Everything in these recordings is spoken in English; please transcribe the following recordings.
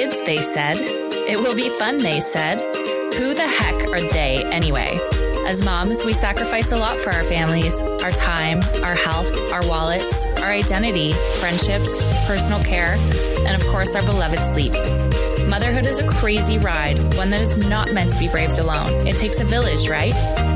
kids, they said. It will be fun, they said. Who the heck are they anyway? As moms, we sacrifice a lot for our families our time, our health, our wallets, our identity, friendships, personal care, and of course, our beloved sleep. Motherhood is a crazy ride, one that is not meant to be braved alone. It takes a village, right?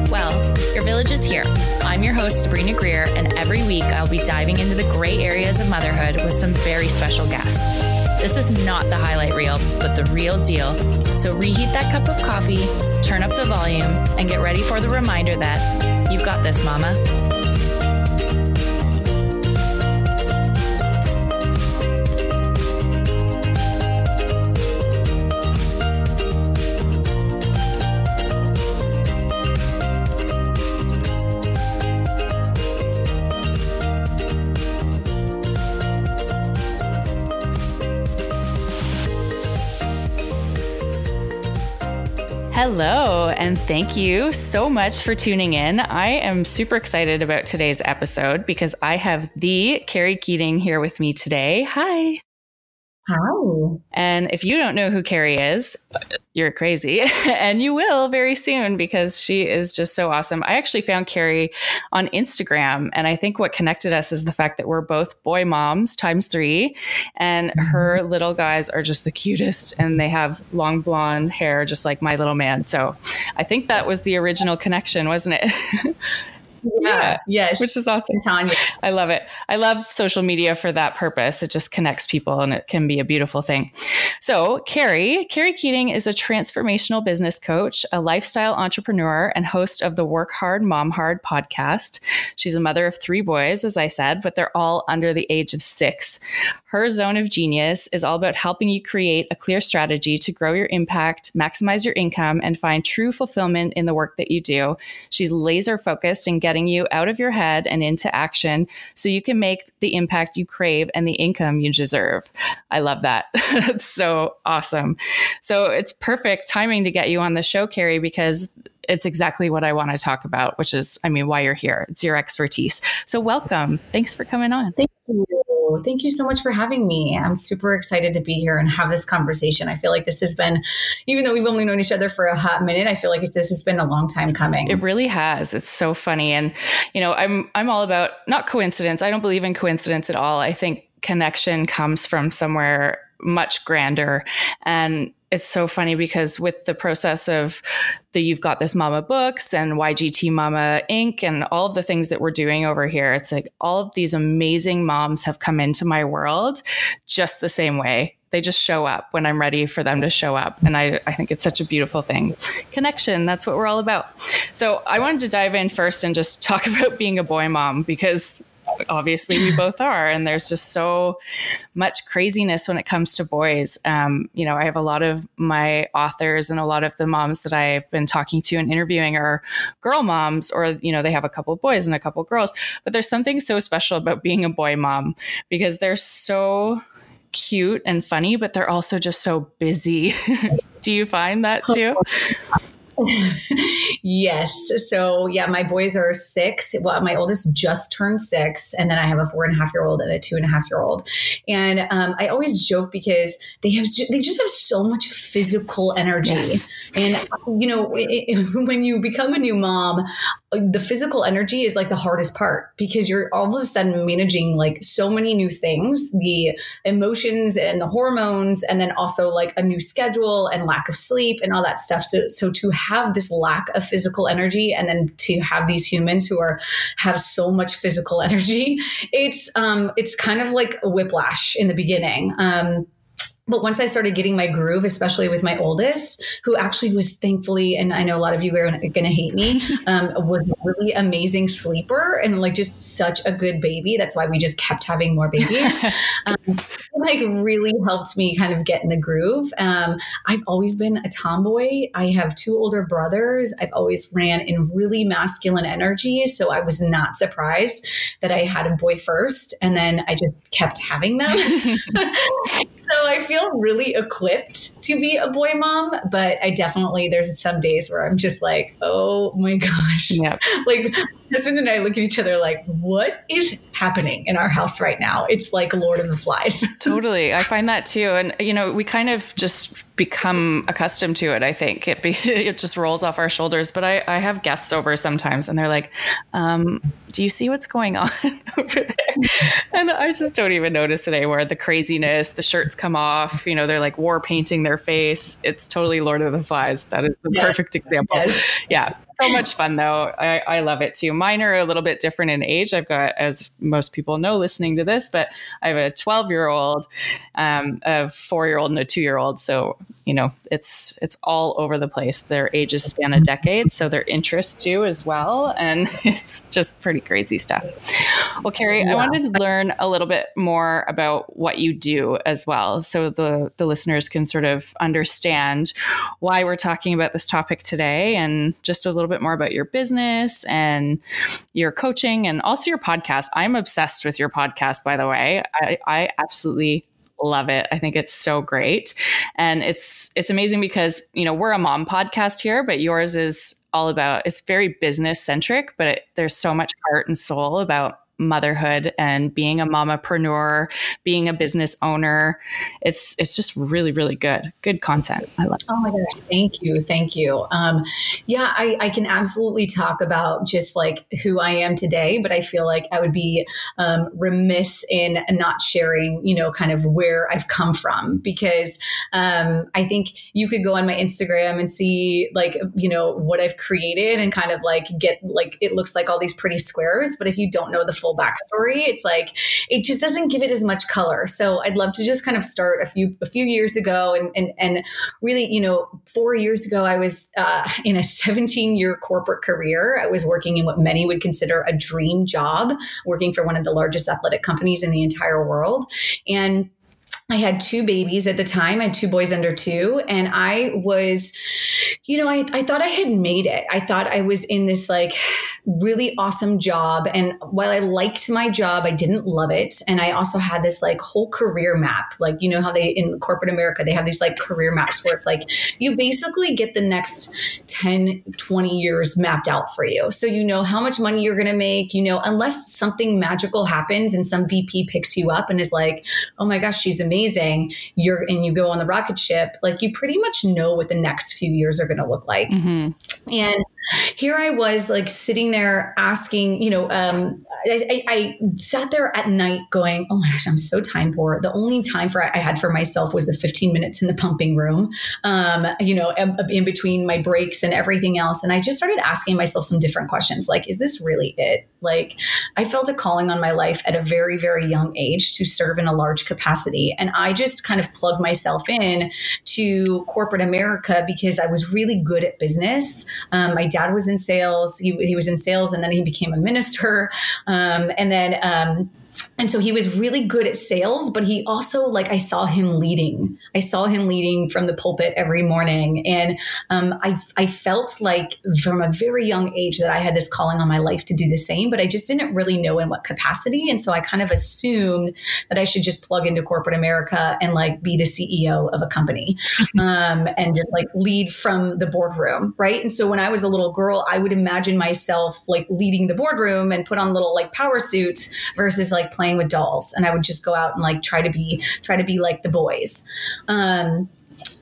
Well, your village is here. I'm your host, Sabrina Greer, and every week I'll be diving into the gray areas of motherhood with some very special guests. This is not the highlight reel, but the real deal. So reheat that cup of coffee, turn up the volume, and get ready for the reminder that you've got this, mama. Hello, and thank you so much for tuning in. I am super excited about today's episode because I have the Carrie Keating here with me today. Hi. Hi. And if you don't know who Carrie is, you're crazy. and you will very soon because she is just so awesome. I actually found Carrie on Instagram. And I think what connected us is the fact that we're both boy moms times three. And mm-hmm. her little guys are just the cutest. And they have long blonde hair, just like my little man. So I think that was the original connection, wasn't it? Yeah. Yes. Which is awesome. Tanya. I love it. I love social media for that purpose. It just connects people and it can be a beautiful thing. So, Carrie, Carrie Keating is a transformational business coach, a lifestyle entrepreneur, and host of the Work Hard, Mom Hard podcast. She's a mother of three boys, as I said, but they're all under the age of six. Her zone of genius is all about helping you create a clear strategy to grow your impact, maximize your income, and find true fulfillment in the work that you do. She's laser focused in getting you out of your head and into action so you can make the impact you crave and the income you deserve. I love that. it's so awesome. So it's perfect timing to get you on the show, Carrie, because it's exactly what I want to talk about, which is, I mean, why you're here. It's your expertise. So welcome. Thanks for coming on. Thank you. Thank you so much for having me. I'm super excited to be here and have this conversation. I feel like this has been, even though we've only known each other for a hot minute, I feel like this has been a long time coming. It really has. It's so funny. And, you know, I'm I'm all about not coincidence. I don't believe in coincidence at all. I think connection comes from somewhere much grander. And it's so funny because with the process of the You've Got This Mama books and YGT Mama Inc. and all of the things that we're doing over here, it's like all of these amazing moms have come into my world just the same way. They just show up when I'm ready for them to show up. And I, I think it's such a beautiful thing. Connection, that's what we're all about. So I wanted to dive in first and just talk about being a boy mom because obviously we both are and there's just so much craziness when it comes to boys. Um, you know i have a lot of my authors and a lot of the moms that i've been talking to and interviewing are girl moms or you know they have a couple boys and a couple girls. But there's something so special about being a boy mom because they're so cute and funny but they're also just so busy. Do you find that too yes. So yeah, my boys are six. Well, my oldest just turned six, and then I have a four and a half year old and a two and a half year old. And um, I always joke because they have they just have so much physical energy. Yes. And you know, it, it, when you become a new mom, the physical energy is like the hardest part because you're all of a sudden managing like so many new things, the emotions and the hormones, and then also like a new schedule and lack of sleep and all that stuff. So so to have this lack of physical energy and then to have these humans who are have so much physical energy it's um it's kind of like a whiplash in the beginning. Um but once I started getting my groove, especially with my oldest, who actually was thankfully, and I know a lot of you are going to hate me, um, was a really amazing sleeper and like just such a good baby. That's why we just kept having more babies. um, like really helped me kind of get in the groove. Um, I've always been a tomboy. I have two older brothers. I've always ran in really masculine energy, so I was not surprised that I had a boy first, and then I just kept having them. so I feel really equipped to be a boy mom, but I definitely there's some days where I'm just like, oh my gosh. Yep. Like husband and I look at each other like, what is happening in our house right now? It's like Lord of the Flies. totally. I find that too. And, you know, we kind of just become accustomed to it, I think. It, be, it just rolls off our shoulders. But I, I have guests over sometimes and they're like, um, do you see what's going on over there? And I just don't even notice it anymore. The craziness, the shirts come off, you know, they're like war painting their face. It's totally Lord of the Flies. That is the yes. perfect example. Yes. Yeah so much fun though. I, I love it too. Mine are a little bit different in age. I've got, as most people know listening to this, but I have a 12 year old, um, a four year old, and a two year old. So you know, it's it's all over the place. Their ages span a decade, so their interests do as well, and it's just pretty crazy stuff. Well, Carrie, yeah. I wanted to learn a little bit more about what you do as well, so the the listeners can sort of understand why we're talking about this topic today, and just a little little bit more about your business and your coaching and also your podcast. I'm obsessed with your podcast, by the way. I, I absolutely love it. I think it's so great. And it's it's amazing because, you know, we're a mom podcast here, but yours is all about it's very business centric, but it, there's so much heart and soul about motherhood and being a mamapreneur, being a business owner. It's it's just really really good, good content. I love. It. Oh my gosh, thank you, thank you. Um, yeah, I, I can absolutely talk about just like who I am today, but I feel like I would be um, remiss in not sharing, you know, kind of where I've come from because um, I think you could go on my Instagram and see like you know what I've created and kind of like get like it looks like all these pretty squares, but if you don't know the full backstory. It's like it just doesn't give it as much color. So I'd love to just kind of start a few a few years ago and and and really, you know, four years ago I was uh, in a 17 year corporate career. I was working in what many would consider a dream job, working for one of the largest athletic companies in the entire world, and I had two babies at the time. I had two boys under two. And I was, you know, I, I thought I had made it. I thought I was in this like really awesome job. And while I liked my job, I didn't love it. And I also had this like whole career map. Like, you know how they in corporate America, they have these like career maps where it's like you basically get the next 10, 20 years mapped out for you. So you know how much money you're going to make, you know, unless something magical happens and some VP picks you up and is like, oh my gosh, she's amazing amazing you're and you go on the rocket ship like you pretty much know what the next few years are going to look like mm-hmm. and here I was like sitting there asking, you know, um, I, I, I, sat there at night going, oh my gosh, I'm so time poor. The only time for I had for myself was the 15 minutes in the pumping room, um, you know, in between my breaks and everything else. And I just started asking myself some different questions like, is this really it? Like, I felt a calling on my life at a very, very young age to serve in a large capacity. And I just kind of plugged myself in to corporate America because I was really good at business. Um, my dad was in sales. He, he was in sales and then he became a minister. Um, and then, um, and so he was really good at sales but he also like i saw him leading. I saw him leading from the pulpit every morning. And um, I, I felt like from a very young age that i had this calling on my life to do the same but i just didn't really know in what capacity. And so i kind of assumed that i should just plug into corporate america and like be the ceo of a company um, and just like lead from the boardroom right? And so when i was a little girl i would imagine myself like leading the boardroom and put on little like power suits versus like playing playing with dolls and I would just go out and like try to be try to be like the boys. Um,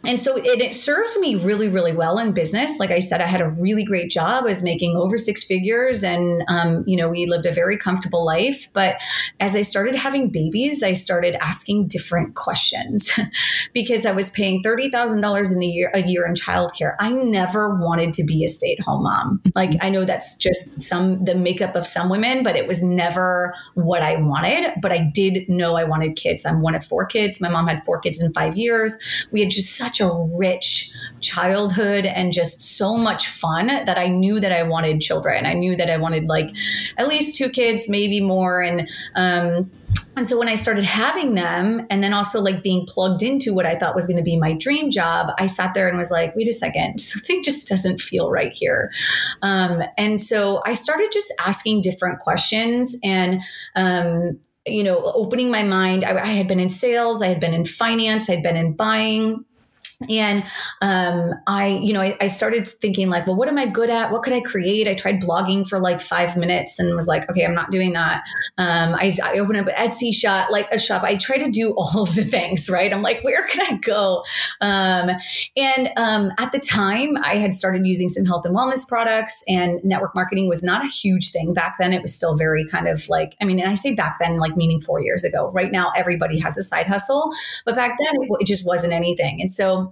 and so it, it, served me really really well in business. Like i said i had a really great job. I was making over six figures and um, you know we lived a very comfortable life. But as i started having babies i started asking different questions because i was paying $30000 in a year a year in childcare. I never wanted to be a stay-at-home mom. Like i know that's just some the makeup of some women but it was never what i wanted. But i did know i wanted kids. I'm one of four kids. My mom had four kids in five years. We had just such such a rich childhood and just so much fun that I knew that I wanted children. I knew that I wanted like at least two kids, maybe more. And, um, and so when I started having them and then also like being plugged into what I thought was going to be my dream job, I sat there and was like, wait a second, something just doesn't feel right here. Um, and so I started just asking different questions and, um, you know, opening my mind. I, I had been in sales, I had been in finance, I'd been in buying and um, I, you know, I, I, started thinking like, well, what am I good at? What could I create? I tried blogging for like five minutes and was like, okay, I'm not doing that. Um, I, I opened up Etsy shop, like a shop. I try to do all of the things, right? I'm like, where can I go? Um, and um, at the time, I had started using some health and wellness products, and network marketing was not a huge thing back then. It was still very kind of like, I mean, and I say back then, like meaning four years ago. Right now, everybody has a side hustle, but back then, it, it just wasn't anything. And so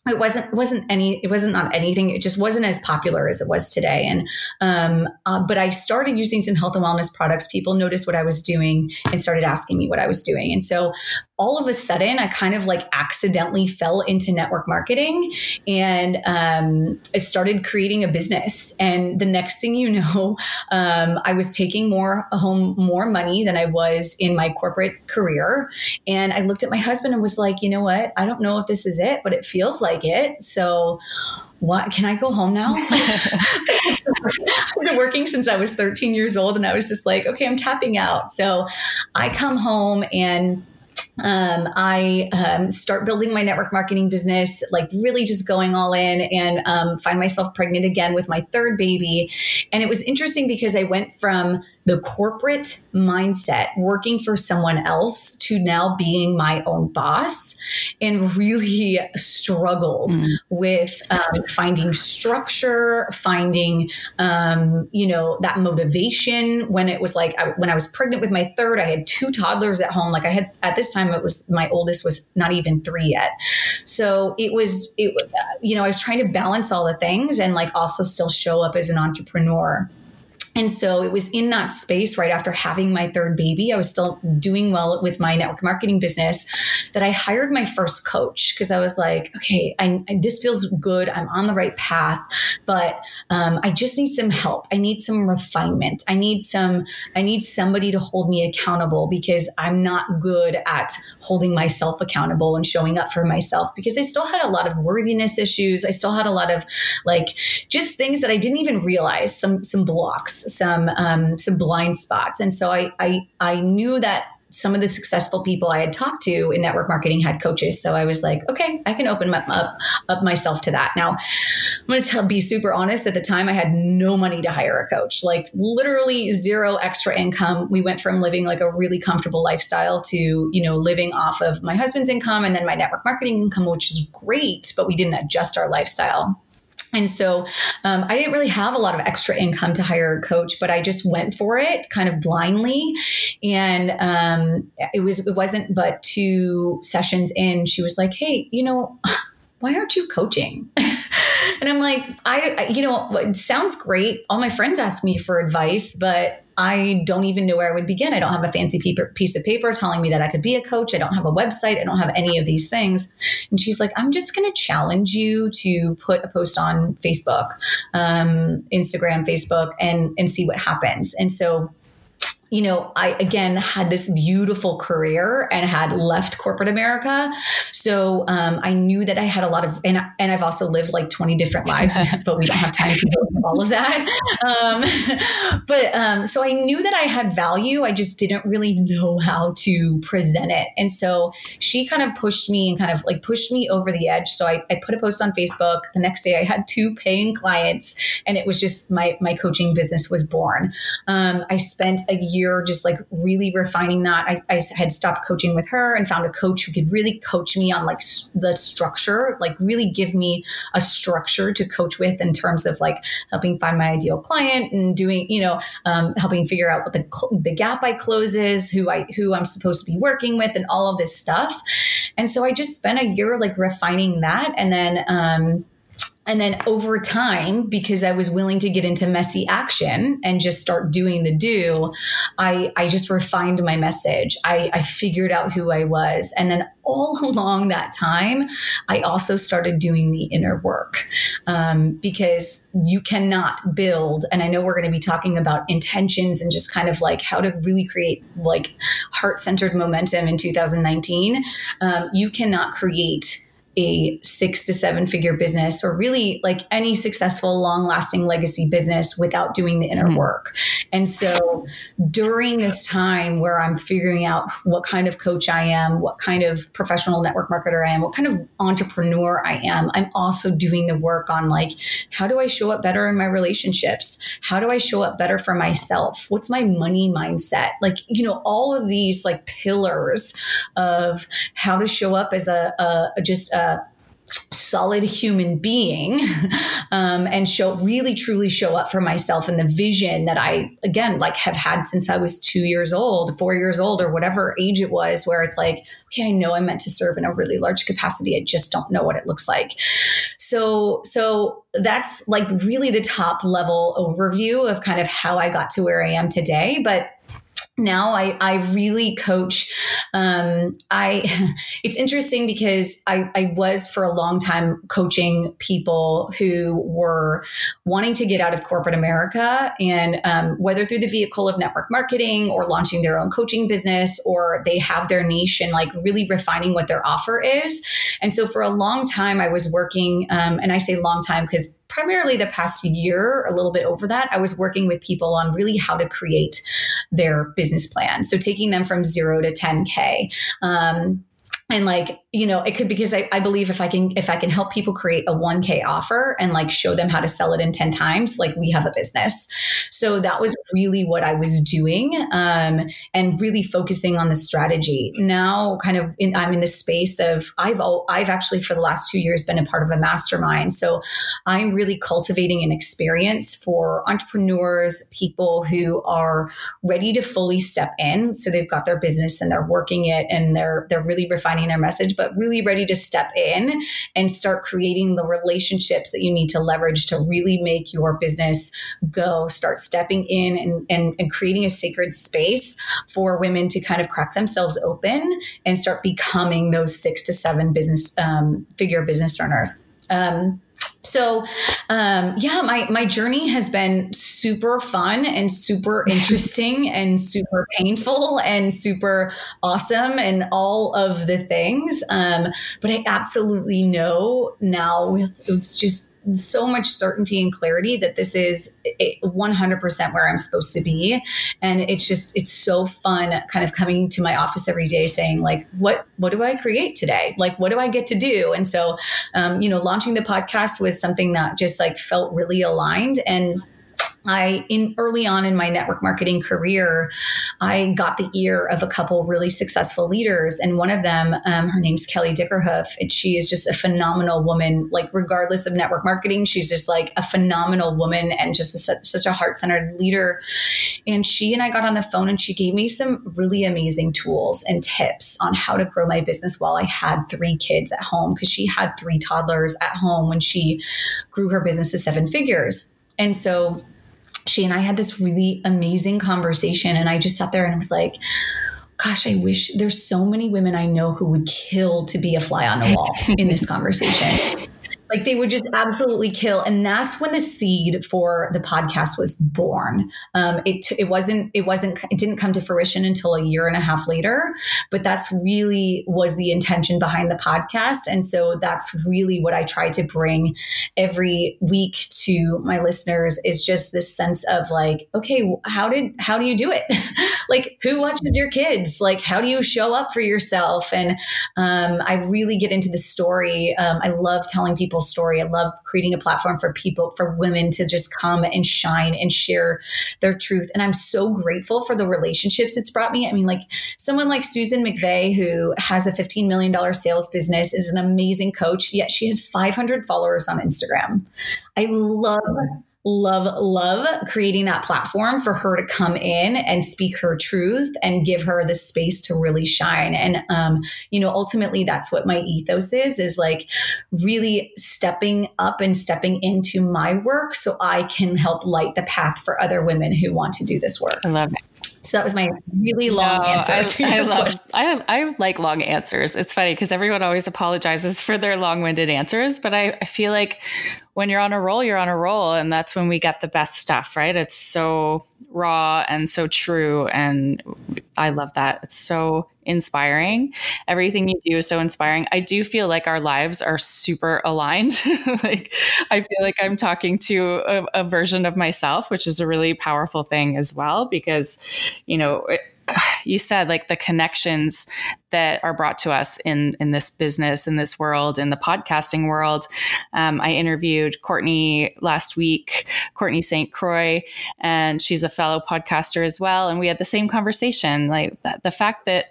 it wasn't wasn't any it wasn't on anything. It just wasn't as popular as it was today. And um, uh, but i started using some health and wellness products. People noticed what i was doing and started asking me what i was doing. And so all of a sudden i kind of like accidentally fell into network marketing and um, i started creating a business. And the next thing you know um, i was taking more home more money than i was in my corporate career. And i looked at my husband and was like you know what? I don't know if this is it but it feels like like it. So what can I go home now? I've been working since I was 13 years old and I was just like, okay, I'm tapping out. So I come home and um, I um, start building my network marketing business, like really just going all in and um, find myself pregnant again with my third baby. And it was interesting because I went from the corporate mindset, working for someone else, to now being my own boss, and really struggled mm. with um, finding structure, finding, um, you know, that motivation. When it was like I, when I was pregnant with my third, I had two toddlers at home. Like I had at this time, it was my oldest was not even three yet. So it was, it, you know, I was trying to balance all the things and like also still show up as an entrepreneur. And so it was in that space right after having my third baby. I was still doing well with my network marketing business that I hired my first coach because I was like, okay, I, I, this feels good. I'm on the right path, but um, I just need some help. I need some refinement. I need some, I need somebody to hold me accountable because I'm not good at holding myself accountable and showing up for myself because I still had a lot of worthiness issues. I still had a lot of like just things that I didn't even realize, some, some blocks some um, some blind spots, and so I, I I knew that some of the successful people I had talked to in network marketing had coaches. So I was like, okay, I can open up, up, up myself to that. Now, I'm going to tell, be super honest. At the time, I had no money to hire a coach, like literally zero extra income. We went from living like a really comfortable lifestyle to, you know, living off of my husband's income and then my network marketing income, which is great, but we didn't adjust our lifestyle. And so um, I didn't really have a lot of extra income to hire a coach, but I just went for it kind of blindly. And um, it was it wasn't but two sessions in, she was like, "Hey, you know." Why aren't you coaching? And I'm like, I, you know, it sounds great. All my friends ask me for advice, but I don't even know where I would begin. I don't have a fancy paper, piece of paper telling me that I could be a coach. I don't have a website. I don't have any of these things. And she's like, I'm just going to challenge you to put a post on Facebook, um, Instagram, Facebook, and and see what happens. And so you know, I again had this beautiful career and had left corporate America. So um, I knew that I had a lot of, and, and I've also lived like 20 different lives, but we don't have time to go through all of that. Um, but um, so I knew that I had value. I just didn't really know how to present it. And so she kind of pushed me and kind of like pushed me over the edge. So I, I put a post on Facebook. The next day I had two paying clients and it was just my, my coaching business was born. Um, I spent a year year, just like really refining that. I, I had stopped coaching with her and found a coach who could really coach me on like the structure, like really give me a structure to coach with in terms of like helping find my ideal client and doing, you know, um, helping figure out what the, the gap I close is, who I, who I'm supposed to be working with and all of this stuff. And so I just spent a year like refining that. And then, um, and then over time, because I was willing to get into messy action and just start doing the do, I, I just refined my message. I, I figured out who I was. And then all along that time, I also started doing the inner work um, because you cannot build. And I know we're going to be talking about intentions and just kind of like how to really create like heart centered momentum in 2019. Um, you cannot create a six to seven figure business or really like any successful long lasting legacy business without doing the inner mm-hmm. work. And so during this time where i'm figuring out what kind of coach i am what kind of professional network marketer i am what kind of entrepreneur i am i'm also doing the work on like how do i show up better in my relationships? How do i show up better for myself? What's my money mindset? Like you know all of these like pillars of how to show up as a, a just a solid human being um, and show really truly show up for myself and the vision that i again like have had since i was two years old four years old or whatever age it was where it's like okay i know i'm meant to serve in a really large capacity. I just don't know what it looks like. So so that's like really the top level overview of kind of how i got to where i am today. But now I, I really coach um, i it's interesting because I, I was for a long time coaching people who were wanting to get out of corporate america and um, whether through the vehicle of network marketing or launching their own coaching business or they have their niche and like really refining what their offer is. And so for a long time i was working um, and i say long time because primarily the past year, a little bit over that, I was working with people on really how to create their business plan. So taking them from zero to 10K. Um, and like you know it could because I, I believe if i can if i can help people create a 1k offer and like show them how to sell it in 10 times like we have a business. So that was really what i was doing um, and really focusing on the strategy. Now kind of in, i'm in the space of i've all, i've actually for the last two years been a part of a mastermind. So i'm really cultivating an experience for entrepreneurs people who are ready to fully step in. So they've got their business and they're working it and they're they're really refining their message but really ready to step in and start creating the relationships that you need to leverage to really make your business go. Start stepping in and, and, and creating a sacred space for women to kind of crack themselves open and start becoming those six to seven business um, figure business earners. Um, so um, yeah my my journey has been super fun and super interesting and super painful and super awesome and all of the things. Um, but i absolutely know now with it's just so much certainty and clarity that this is 100% where I'm supposed to be. And it's just, it's so fun kind of coming to my office every day saying like, what, what do I create today? Like, what do I get to do? And so, um, you know, launching the podcast was something that just like felt really aligned and I, in early on in my network marketing career, I got the ear of a couple really successful leaders. And one of them, um, her name's Kelly Dickerhoof. And she is just a phenomenal woman. Like, regardless of network marketing, she's just like a phenomenal woman and just a, such a heart centered leader. And she and I got on the phone and she gave me some really amazing tools and tips on how to grow my business while I had three kids at home because she had three toddlers at home when she grew her business to seven figures. And so, she and I had this really amazing conversation. And I just sat there and was like, gosh, I wish there's so many women I know who would kill to be a fly on the wall in this conversation. Like they would just absolutely kill. And that's when the seed for the podcast was born. Um, it, it wasn't, it wasn't, it didn't come to fruition until a year and a half later, but that's really was the intention behind the podcast. And so that's really what I try to bring every week to my listeners is just this sense of like, okay, how did, how do you do it? like who watches your kids? Like, how do you show up for yourself? And um, I really get into the story. Um, I love telling people story. I love creating a platform for people, for women to just come and shine and share their truth. And I'm so grateful for the relationships it's brought me. I mean, like someone like Susan McVeigh, who has a $15 million sales business, is an amazing coach, yet she has 500 followers on Instagram. I love love, love creating that platform for her to come in and speak her truth and give her the space to really shine. And, um, you know, ultimately that's what my ethos is, is like really stepping up and stepping into my work so I can help light the path for other women who want to do this work. I love it. So that was my really long no, answer. I, I love. I I like long answers. It's funny because everyone always apologizes for their long-winded answers, but I, I feel like when you're on a roll, you're on a roll. And that's when we get the best stuff, right? It's so raw and so true. And I love that. It's so inspiring. Everything you do is so inspiring. I do feel like our lives are super aligned. like I feel like I'm talking to a, a, version of myself, which is a really powerful thing as well, because, you know, it, you said like the connections that are brought to us in in this business in this world in the podcasting world. Um, i interviewed courtney last week courtney st croix and she's a fellow podcaster as well and we had the same conversation. Like the fact that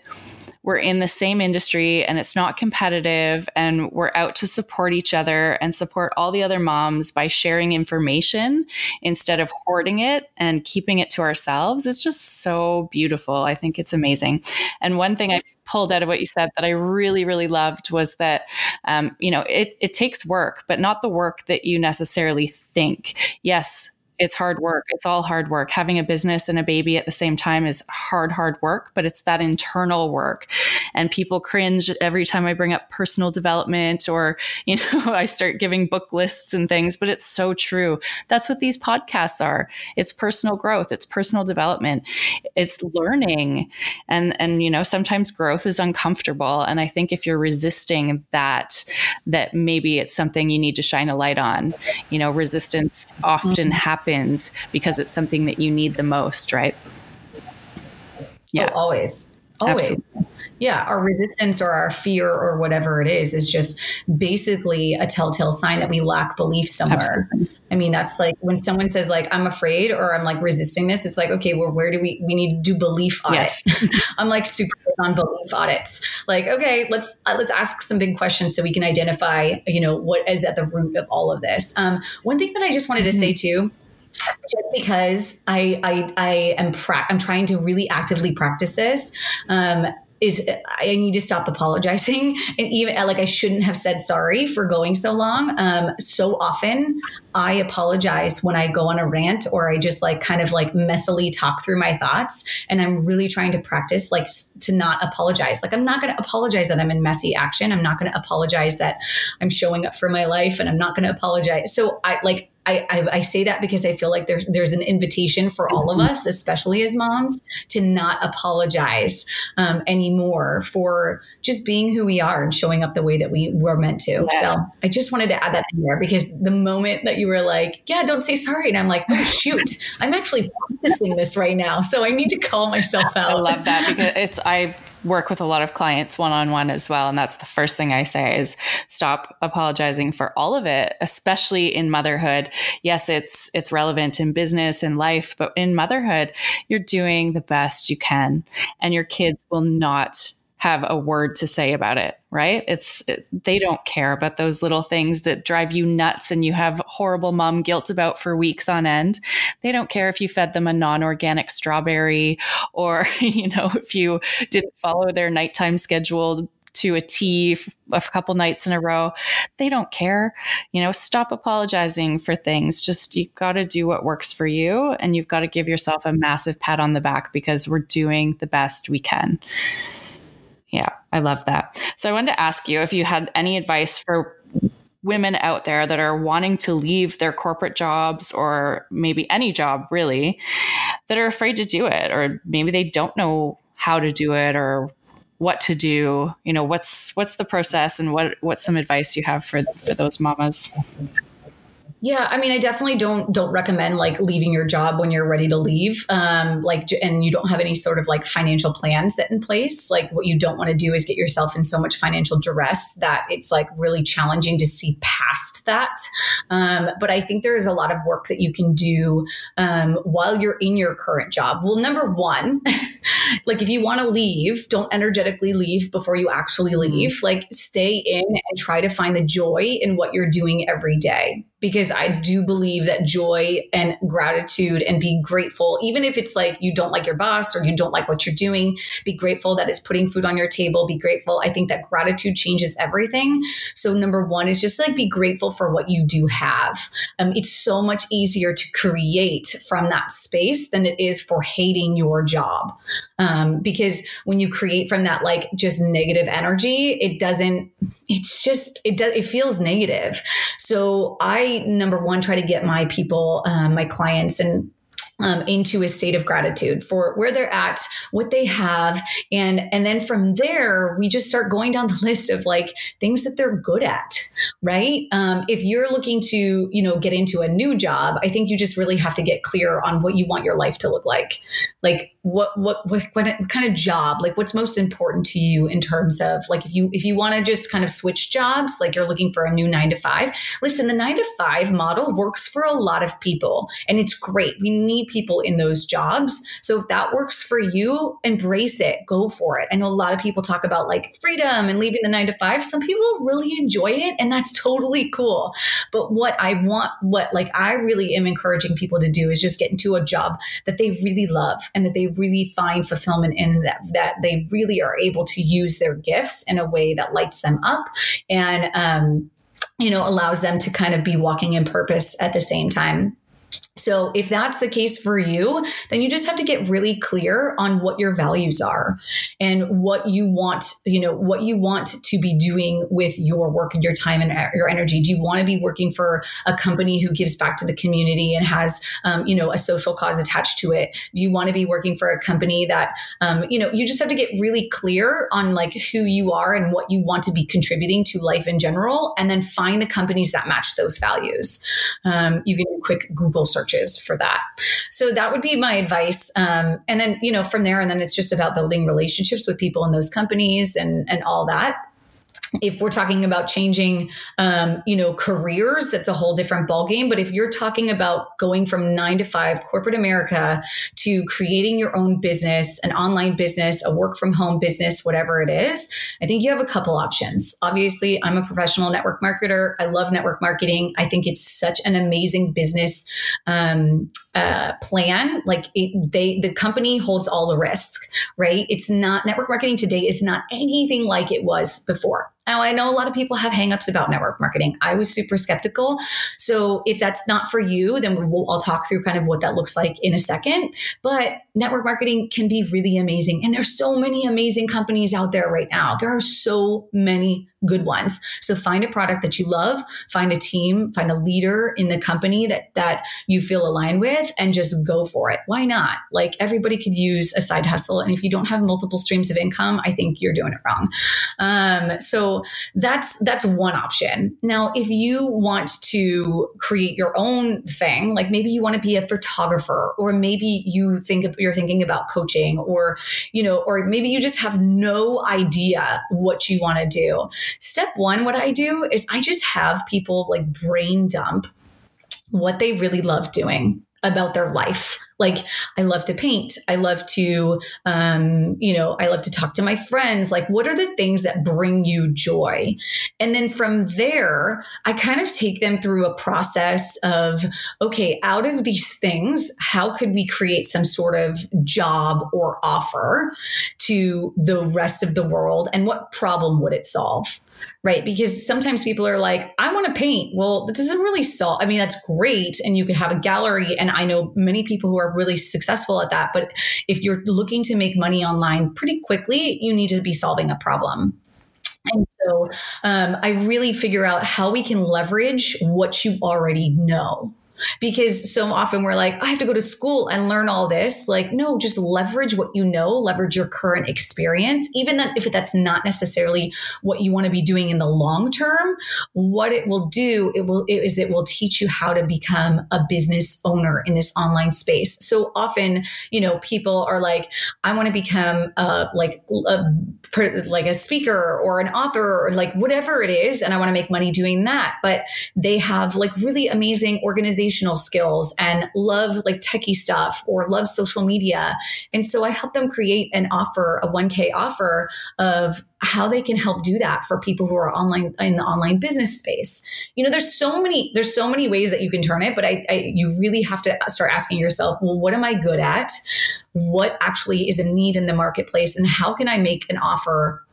we're in the same industry and it's not competitive and we're out to support each other and support all the other moms by sharing information instead of hoarding it and keeping it to ourselves. It's just so beautiful. I think it's amazing. And one thing i pulled out of what you said that I really, really loved was that, um, you know, it, it takes work, but not the work that you necessarily think. Yes, it's hard work. It's all hard work. Having a business and a baby at the same time is hard, hard work, but it's that internal work. And people cringe every time I bring up personal development or, you know, I start giving book lists and things, but it's so true. That's what these podcasts are. It's personal growth, it's personal development, it's learning. And, and, you know, sometimes growth is uncomfortable. And I think if you're resisting that, that maybe it's something you need to shine a light on. You know, resistance often mm-hmm. happens happens because it's something that you need the most, right? Yeah. Oh, always. Always. Absolutely. Yeah, our resistance or our fear or whatever it is is just basically a telltale sign that we lack belief somewhere. Absolutely. I mean, that's like when someone says like I'm afraid or I'm like resisting this, it's like, okay, well, where do we we need to do belief audits? Yes. I'm like super on belief audits. Like, okay, let's uh, let's ask some big questions so we can identify, you know, what is at the root of all of this. Um, one thing that I just wanted to mm-hmm. say too just because I I, I am pra- I'm trying to really actively practice this. Um, is I need to stop apologizing and even like I shouldn't have said sorry for going so long. Um, so often I apologize when I go on a rant or I just like kind of like messily talk through my thoughts. And I'm really trying to practice like to not apologize. Like I'm not going to apologize that I'm in messy action. I'm not going to apologize that I'm showing up for my life and I'm not going to apologize. So I like I, I, I, say that because I feel like there's there's an invitation for all of mm-hmm. us, especially as moms, to not apologize um, anymore for just being who we are and showing up the way that we were meant to. Yes. So I just wanted to add that in there because the moment that you were like, "Yeah, don't say sorry," and I'm like, "Oh shoot, I'm actually practicing this right now, so I need to call myself out." I love that because it's I work with a lot of clients one on one as well. And that's the first thing I say is stop apologizing for all of it, especially in motherhood. Yes, it's it's relevant in business and life, but in motherhood, you're doing the best you can. And your kids will not have a word to say about it, right? It's it, they don't care about those little things that drive you nuts and you have horrible mom guilt about for weeks on end. They don't care if you fed them a non-organic strawberry or you know if you didn't follow their nighttime schedule to a T a couple nights in a row. They don't care. You know, stop apologizing for things. Just you got to do what works for you and you've got to give yourself a massive pat on the back because we're doing the best we can. Yeah, I love that. So I wanted to ask you if you had any advice for women out there that are wanting to leave their corporate jobs or maybe any job really that are afraid to do it or maybe they don't know how to do it or what to do you know what's what's the process and what what's some advice you have for for those mamas yeah, I mean, I definitely don't don't recommend like leaving your job when you're ready to leave, um, like, and you don't have any sort of like financial plan set in place. Like, what you don't want to do is get yourself in so much financial duress that it's like really challenging to see past that. Um, but I think there is a lot of work that you can do um, while you're in your current job. Well, number one, like if you want to leave, don't energetically leave before you actually mm-hmm. leave. Like, stay in and try to find the joy in what you're doing every day because I do believe that joy and gratitude and be grateful, even if it's like you don't like your boss or you don't like what you're doing, be grateful that it's putting food on your table. Be grateful. I think that gratitude changes everything. So, number one is just like be grateful for what you do have. Um, it's so much easier to create from that space than it is for hating your job. Um, because when you create from that like just negative energy it doesn't it's just it does it feels negative. So i number one try to get my people um, my clients and um, into a state of gratitude for where they're at, what they have, and and then from there we just start going down the list of like things that they're good at, right? Um, if you're looking to you know get into a new job, I think you just really have to get clear on what you want your life to look like, like what what what, kind of job, like what's most important to you in terms of like if you if you want to just kind of switch jobs, like you're looking for a new nine to five. Listen, the nine to five model works for a lot of people, and it's great. We need people in those jobs. So if that works for you, embrace it, go for it. I know a lot of people talk about like freedom and leaving the nine to five. Some people really enjoy it, and that's totally cool. But what I want, what like I really am encouraging people to do is just get into a job that they really love and that they really find fulfillment in that, that they really are able to use their gifts in a way that lights them up and, um, you know, allows them to kind of be walking in purpose at the same time. So, if that's the case for you, then you just have to get really clear on what your values are and what you want, you know, what you want to be doing with your work and your time and your energy. Do you want to be working for a company who gives back to the community and has, um, you know, a social cause attached to it? Do you want to be working for a company that, um, you know, you just have to get really clear on like who you are and what you want to be contributing to life in general, and then find the companies that match those values. Um, you can do a quick Google search searches for that. So that would be my advice. Um, and then, you know, from there, and then it's just about building relationships with people in those companies and, and all that if we're talking about changing um, you know careers that's a whole different ballgame. But if you're talking about going from nine to five corporate america to creating your own business an online business a work from home business whatever it is i think you have a couple options. Obviously i'm a professional network marketer. I love network marketing. I think it's such an amazing business um, uh, plan like it, they the company holds all the risk right it's not network marketing today is not anything like it was before now, I know a lot of people have hangups about network marketing. I was super skeptical. So, if that's not for you, then we'll, I'll talk through kind of what that looks like in a second. But network marketing can be really amazing. And there's so many amazing companies out there right now. There are so many good ones. So find a product that you love, find a team, find a leader in the company that that you feel aligned with and just go for it. Why not? Like everybody could use a side hustle and if you don't have multiple streams of income, I think you're doing it wrong. Um, so that's that's one option. Now, if you want to create your own thing, like maybe you want to be a photographer or maybe you think you're thinking about coaching or you know or maybe you just have no idea what you want to do Step one, what I do is I just have people like brain dump what they really love doing about their life. Like, I love to paint. I love to, um, you know, I love to talk to my friends. Like, what are the things that bring you joy? And then from there, I kind of take them through a process of, okay, out of these things, how could we create some sort of job or offer to the rest of the world? And what problem would it solve? Right? Because sometimes people are like, I want to paint. Well, that doesn't really solve. I mean, that's great. And you could have a gallery. And I know many people who are really successful at that. But if you're looking to make money online pretty quickly, you need to be solving a problem. And so um, I really figure out how we can leverage what you already know because so often we're like, I have to go to school and learn all this. Like, no, just leverage what you know, leverage your current experience, even that if that's not necessarily what you want to be doing in the long term. What it will do, it will it is it will teach you how to become a business owner in this online space. So often, you know, people are like, I want to become uh, like a, like a speaker or an author or like whatever it is, and I want to make money doing that. But they have like really amazing organizations skills and love like techie stuff or love social media. And so I help them create an offer, a 1K offer of how they can help do that for people who are online in the online business space. You know, there's so many, there's so many ways that you can turn it, but I, I you really have to start asking yourself, well, what am I good at? What actually is a need in the marketplace? And how can I make an offer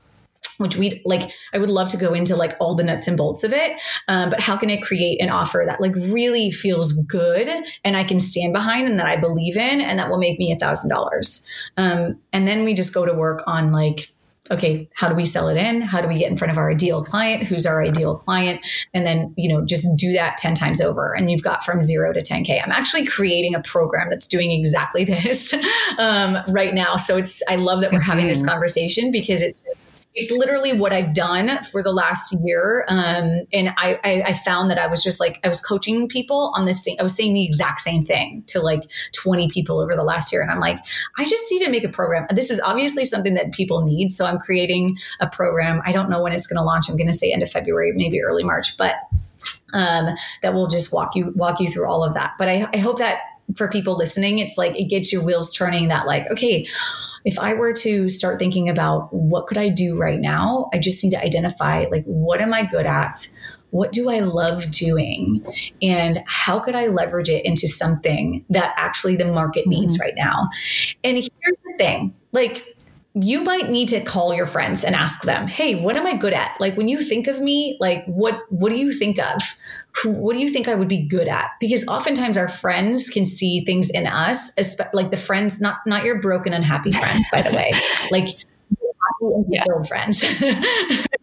which we like i would love to go into like all the nuts and bolts of it um, but how can i create an offer that like really feels good and i can stand behind and that i believe in and that will make me a thousand dollars? Um, and then we just go to work on like okay how do we sell it in? How do we get in front of our ideal client? Who's our ideal client? And then you know just do that 10 times over and you've got from 0 to 10k i'm actually creating a program that's doing exactly this um, right now. So it's i love that we're having this mm-hmm. conversation because it's it's literally what I've done for the last year. Um, and I, I, I, found that I was just like, I was coaching people on this same, I was saying the exact same thing to like 20 people over the last year. And I'm like, I just need to make a program. This is obviously something that people need. So I'm creating a program. I don't know when it's going to launch. I'm going to say end of February, maybe early March, but um, that will just walk you, walk you through all of that. But I, I hope that for people listening, it's like, it gets your wheels turning that like, okay, if I were to start thinking about what could I do right now, I just need to identify like what am I good at? What do I love doing? And how could I leverage it into something that actually the market mm-hmm. needs right now? And here's the thing like, you might need to call your friends and ask them, "Hey, what am I good at? Like when you think of me, like what what do you think of? Who, what do you think I would be good at?" Because oftentimes our friends can see things in us, like the friends not not your broken unhappy friends by the way. Like yeah. girlfriends.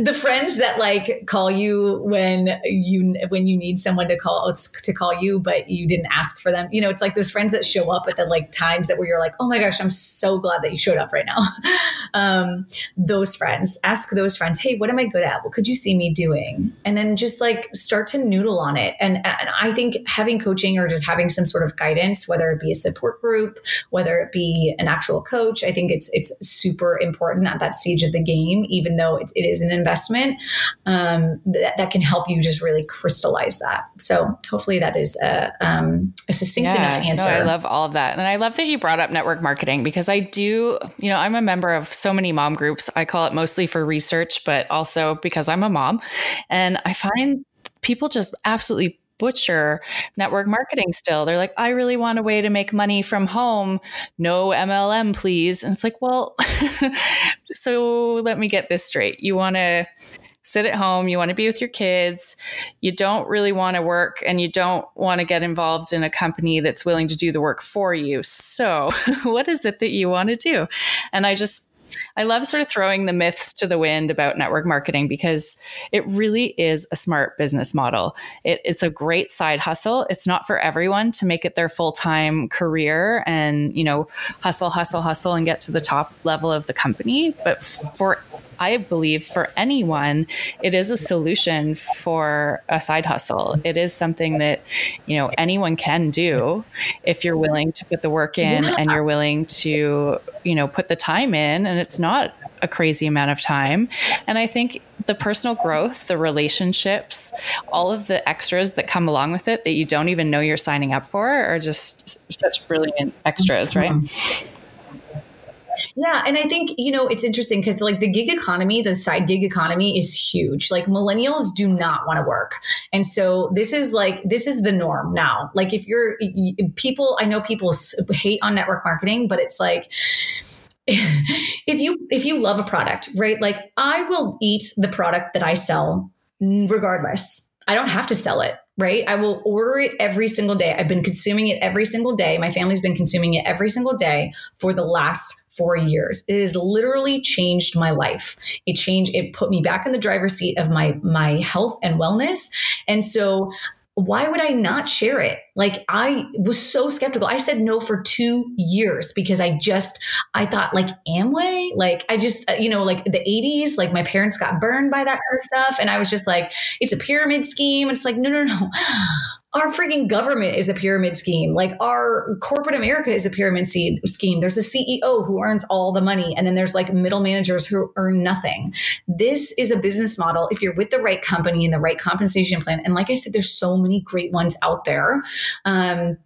the friends that like call you when you when you need someone to call to call you, but you didn't ask for them. You know, it's like those friends that show up at the like times that where you're like, oh my gosh, I'm so glad that you showed up right now. um, those friends, ask those friends, hey, what am I good at? What could you see me doing? And then just like start to noodle on it. And, and I think having coaching or just having some sort of guidance, whether it be a support group, whether it be an actual coach, I think it's it's super important at that stage of the game, even though it, it is an investment um, that, that can help you just really crystallize that. So hopefully that is a, um, a succinct yeah, enough answer. No, I love all of that. And I love that you brought up network marketing because I do, you know, I'm a member of so many mom groups. I call it mostly for research, but also because I'm a mom. And I find people just absolutely butcher network marketing still. They're like, I really want a way to make money from home. No MLM, please. And it's like, well, so let me get this straight. You want to sit at home, you want to be with your kids, you don't really want to work, and you don't want to get involved in a company that's willing to do the work for you. So, what is it that you want to do? And I just I love sort of throwing the myths to the wind about network marketing because it really is a smart business model. It, it's a great side hustle. It's not for everyone to make it their full time career and, you know, hustle, hustle, hustle and get to the top level of the company. But for I believe for anyone, it is a solution for a side hustle. It is something that, you know, anyone can do if you're willing to put the work in yeah. and you're willing to, you know, put the time in. And it's not a crazy amount of time. And I think the personal growth, the relationships, all of the extras that come along with it that you don't even know you're signing up for are just such brilliant extras, right? Mm-hmm. Yeah, and I think you know it's interesting because like the gig economy, the side gig economy is huge. Like millennials do not want to work, and so this is like this is the norm now. Like if you're people, I know people hate on network marketing, but it's like if you if you love a product, right? Like I will eat the product that I sell regardless. I don't have to sell it, right? I will order it every single day. I've been consuming it every single day. My family's been consuming it every single day for the last four years. It has literally changed my life. It changed, it put me back in the driver's seat of my my health and wellness. And so why would I not share it? Like I was so skeptical. I said no for 2 years because I just I thought like Amway, like I just uh, you know like the 80s, like my parents got burned by that kind of stuff and I was just like it's a pyramid scheme. It's like no no no our freaking government is a pyramid scheme. Like our corporate America is a pyramid scheme. There's a CEO who earns all the money, and then there's like middle managers who earn nothing. This is a business model. If you're with the right company and the right compensation plan, and like I said, there's so many great ones out there. Um,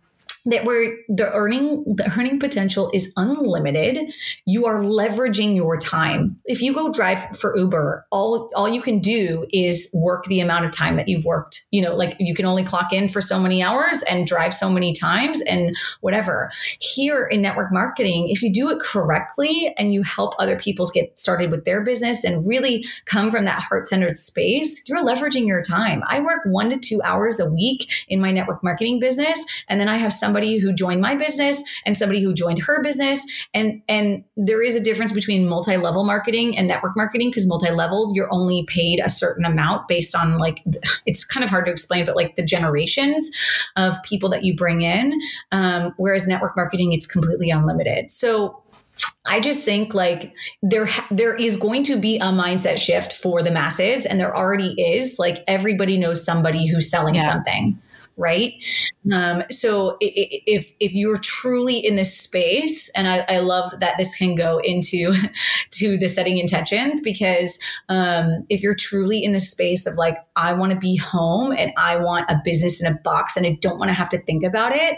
that where the earning the earning potential is unlimited. You are leveraging your time. If you go drive for uber all all you can do is work the amount of time that you've worked. You know like you can only clock in for so many hours and drive so many times and whatever. Here in network marketing if you do it correctly and you help other people get started with their business and really come from that heart-centered space you're leveraging your time. I work 1 to 2 hours a week in my network marketing business and then i have some somebody who joined my business and somebody who joined her business. And and there is a difference between multi-level marketing and network marketing because multi-level you're only paid a certain amount based on like it's kind of hard to explain but like the generations of people that you bring in um, whereas network marketing it's completely unlimited. So I just think like there there is going to be a mindset shift for the masses and there already is. Like everybody knows somebody who's selling yeah. something right? Um, so if if you're truly in this space, and I, I, love that this can go into to the setting intentions because um, if you're truly in the space of like I want to be home and I want a business in a box and I don't want to have to think about it,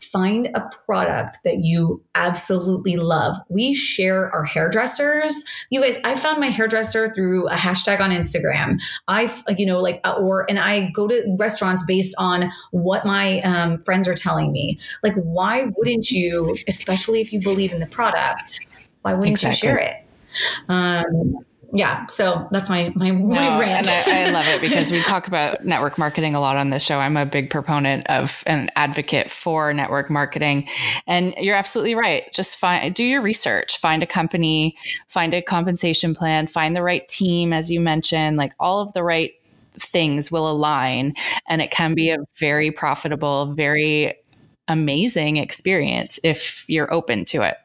find a product that you absolutely love. We share our hairdressers. You guys, I found my hairdresser through a hashtag on Instagram. I, you know, like, or, and I go to restaurants based on what my um, friends are telling me. Like, why wouldn't you, especially if you believe in the product, why wouldn't exactly. you share it? Um, yeah, so that's my my, my no, rant. and I, I, love it because we talk about network marketing a lot on this show. I'm a big proponent of an advocate for network marketing, and you're absolutely right. Just find do your research, find a company, find a compensation plan, find the right team, as you mentioned, like all of the right things will align, and it can be a very profitable, very amazing experience if you're open to it.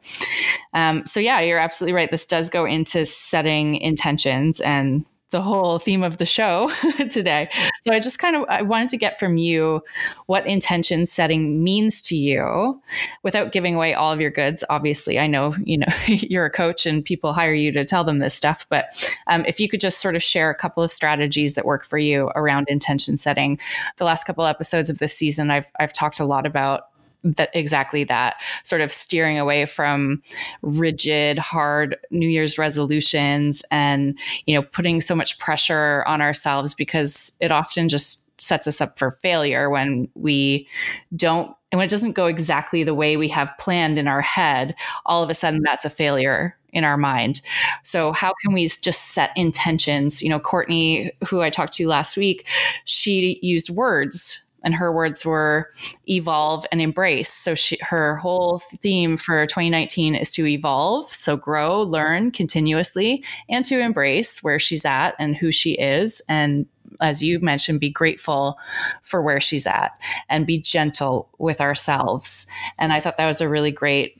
Um, so, yeah, you're absolutely right. This does go into setting intentions and the whole theme of the show today. So I just kind of I wanted to get from you what intention setting means to you without giving away all of your goods. Obviously, I know you know you're a coach and people hire you to tell them this stuff, but um, if you could just sort of share a couple of strategies that work for you around intention setting. The last couple episodes of this season, I've I've talked a lot about that exactly that sort of steering away from rigid hard new year's resolutions and you know putting so much pressure on ourselves because it often just sets us up for failure when we don't and when it doesn't go exactly the way we have planned in our head all of a sudden that's a failure in our mind. So how can we just set intentions? You know, Courtney, who I talked to last week, she used words and her words were evolve and embrace. So she, her whole theme for 2019 is to evolve, so grow, learn continuously, and to embrace where she's at and who she is, and as you mentioned, be grateful for where she's at and be gentle with ourselves. And I thought that was a really great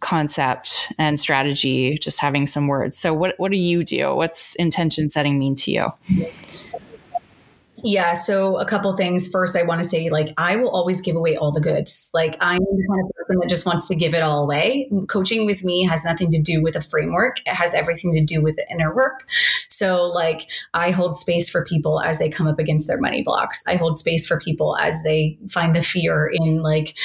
concept and strategy, just having some words. So, what, what do you do? What's intention setting mean to you? Yeah. So a couple things. First, I want to say, like, I will always give away all the goods. Like, I'm the kind of person that just wants to give it all away. Coaching with me has nothing to do with a framework. It has everything to do with the inner work. So, like, I hold space for people as they come up against their money blocks. I hold space for people as they find the fear in, like,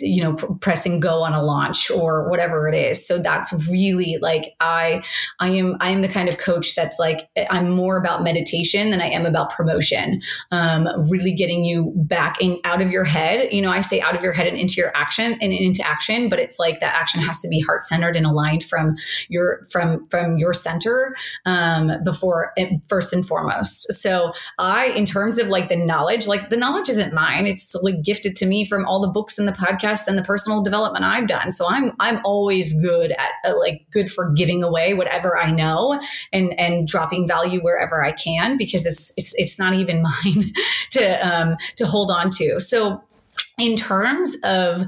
you know, pressing go on a launch or whatever it is. So that's really like I, I am, I am the kind of coach that's like I'm more about meditation than I am about promotion um, really getting you back in out of your head. You know, I say out of your head and into your action and into action, but it's like that action has to be heart centered and aligned from your from from your center um, before first and foremost. So I, in terms of like the knowledge, like the knowledge isn't mine; it's like gifted to me from all the books and the podcasts and the personal development I've done. So I'm I'm always good at uh, like good for giving away whatever I know and and dropping value wherever I can because it's it's it's not even mine to um, to hold on to. So in terms of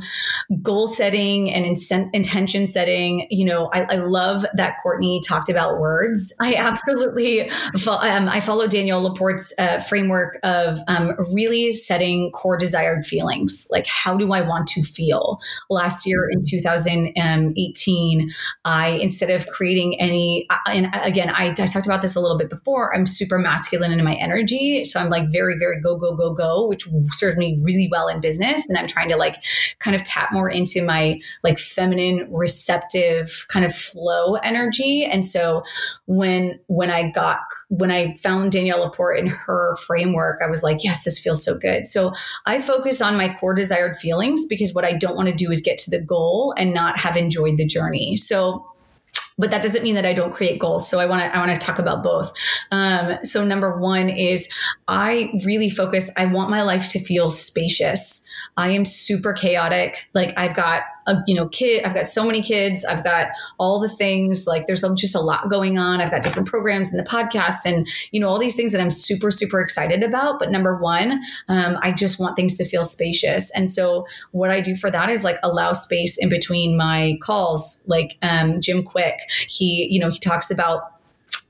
goal setting and incent- intention setting, you know, I, I, love that Courtney talked about words. I absolutely, fo- um, I follow Danielle Laporte's uh, framework of um, really setting core desired feelings. Like, how do I want to feel? Last year in 2018, I instead of creating any, and again, I, I talked about this a little bit before. I'm super masculine in my energy, so I'm like very, very go, go, go, go, which serves me really well in business and I'm trying to like kind of tap more into my like feminine receptive kind of flow energy. And so when when I got when I found Danielle Laporte in her framework, I was like, yes, this feels so good. So I focus on my core desired feelings because what I don't want to do is get to the goal and not have enjoyed the journey. So but that doesn't mean that I don't create goals. So I want to I want to talk about both. Um, so number one is I really focus. I want my life to feel spacious. I am super chaotic. Like I've got a you know kid. I've got so many kids. I've got all the things. Like there's just a lot going on. I've got different programs and the podcast and you know all these things that I'm super super excited about. But number one, um, I just want things to feel spacious. And so what I do for that is like allow space in between my calls. Like um, Jim Kwik, he you know he talks about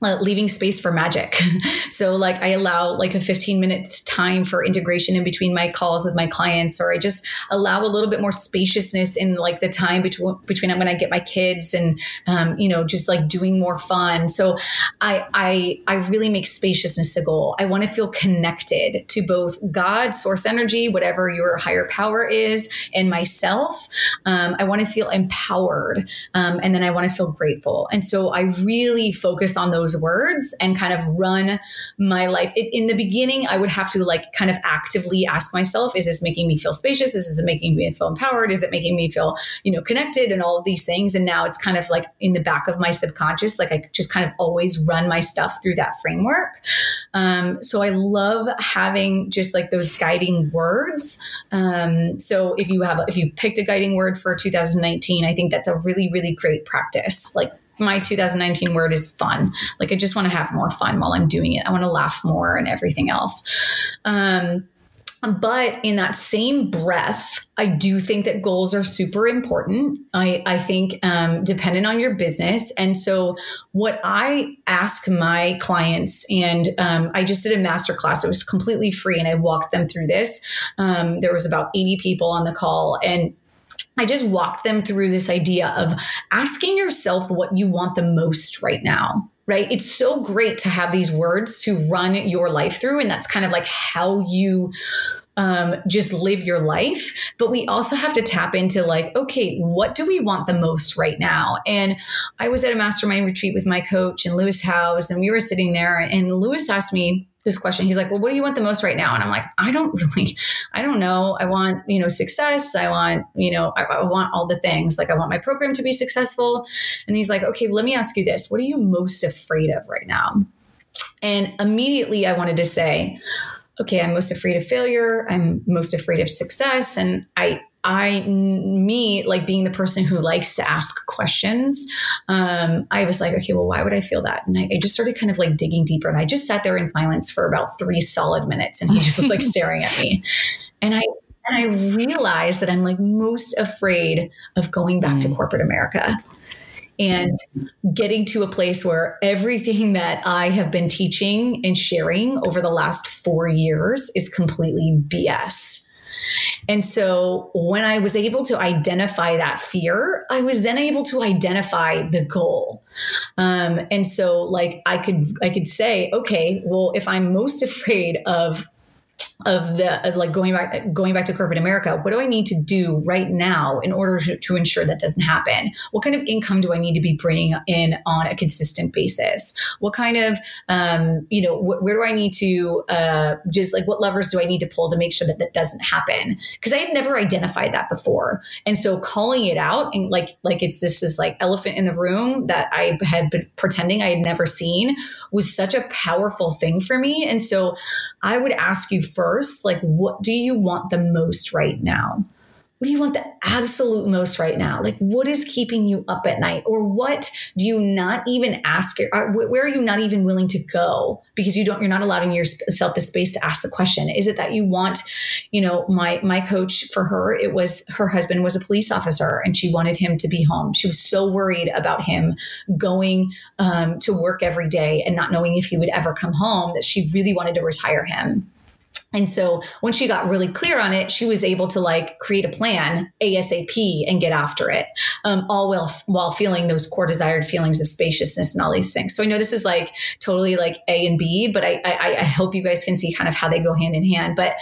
uh, leaving space for magic. so like I allow like a 15 minutes time for integration in between my calls with my clients, or I just allow a little bit more spaciousness in like the time between between when I get my kids and um, you know just like doing more fun. So I I I really make spaciousness a goal. I want to feel connected to both God, source energy, whatever your higher power is, and myself. Um, I want to feel empowered, um, and then I want to feel grateful. And so I really focus on those those words and kind of run my life. It, in the beginning, I would have to like kind of actively ask myself, is this making me feel spacious? Is this making me feel empowered? Is it making me feel, you know, connected and all of these things? And now it's kind of like in the back of my subconscious, like I just kind of always run my stuff through that framework. Um, so I love having just like those guiding words. Um, so if you have, if you've picked a guiding word for 2019, I think that's a really, really great practice. Like my 2019 word is fun. Like I just want to have more fun while I'm doing it. I want to laugh more and everything else. Um, but in that same breath, I do think that goals are super important. I, I think um, dependent on your business. And so, what I ask my clients, and um, I just did a masterclass, it was completely free, and I walked them through this. Um, there was about 80 people on the call, and I just walked them through this idea of asking yourself what you want the most right now right? It's so great to have these words to run your life through. And that's kind of like how you um, just live your life. But we also have to tap into like, okay, what do we want the most right now? And I was at a mastermind retreat with my coach and Lewis Howes, and we were sitting there, and Lewis asked me, this question. He's like, well, what do you want the most right now? And I'm like, I don't really, I don't know. I want, you know, success. I want, you know, I, I, want all the things. Like I want my program to be successful. And he's like, okay, let me ask you this. What are you most afraid of right now? And immediately I wanted to say, okay, I'm most afraid of failure. I'm most afraid of success. And I, I, me, like being the person who likes to ask questions, um, I was like, okay, well, why would I feel that? And I, I, just started kind of like digging deeper. And I just sat there in silence for about three solid minutes. And he just was like staring at me. And I, and I realized that I'm like most afraid of going back mm. to corporate America and getting to a place where everything that I have been teaching and sharing over the last four years is completely BS. And so when I was able to identify that fear, I was then able to identify the goal. Um, and so like I could I could say, okay, well, if I'm most afraid of of the of like going back going back to corporate America, what do I need to do right now in order to, ensure that doesn't happen? What kind of income do I need to be bringing in on a consistent basis? What kind of um, you know wh- where do I need to uh, just like what levers do I need to pull to make sure that that doesn't happen? Because I had never identified that before, and so calling it out and like like it's this is like elephant in the room that I had been pretending I had never seen was such a powerful thing for me, and so I would ask you first, like, what do you want the most right now? what do you want the absolute most right now? Like, what is keeping you up at night? Or what do you not even ask? Where are you not even willing to go because you don't, you're not allowing yourself the space to ask the question? Is it that you want, you know, my, my coach for her, it was her husband was a police officer and she wanted him to be home. She was so worried about him going um, to work every day and not knowing if he would ever come home that she really wanted to retire him. And so when she got really clear on it, she was able to like create a plan ASAP and get after it, um, all while while feeling those core desired feelings of spaciousness and all these things. So I know this is like totally like A and B, but I I, I hope you guys can see kind of how they go hand in hand. But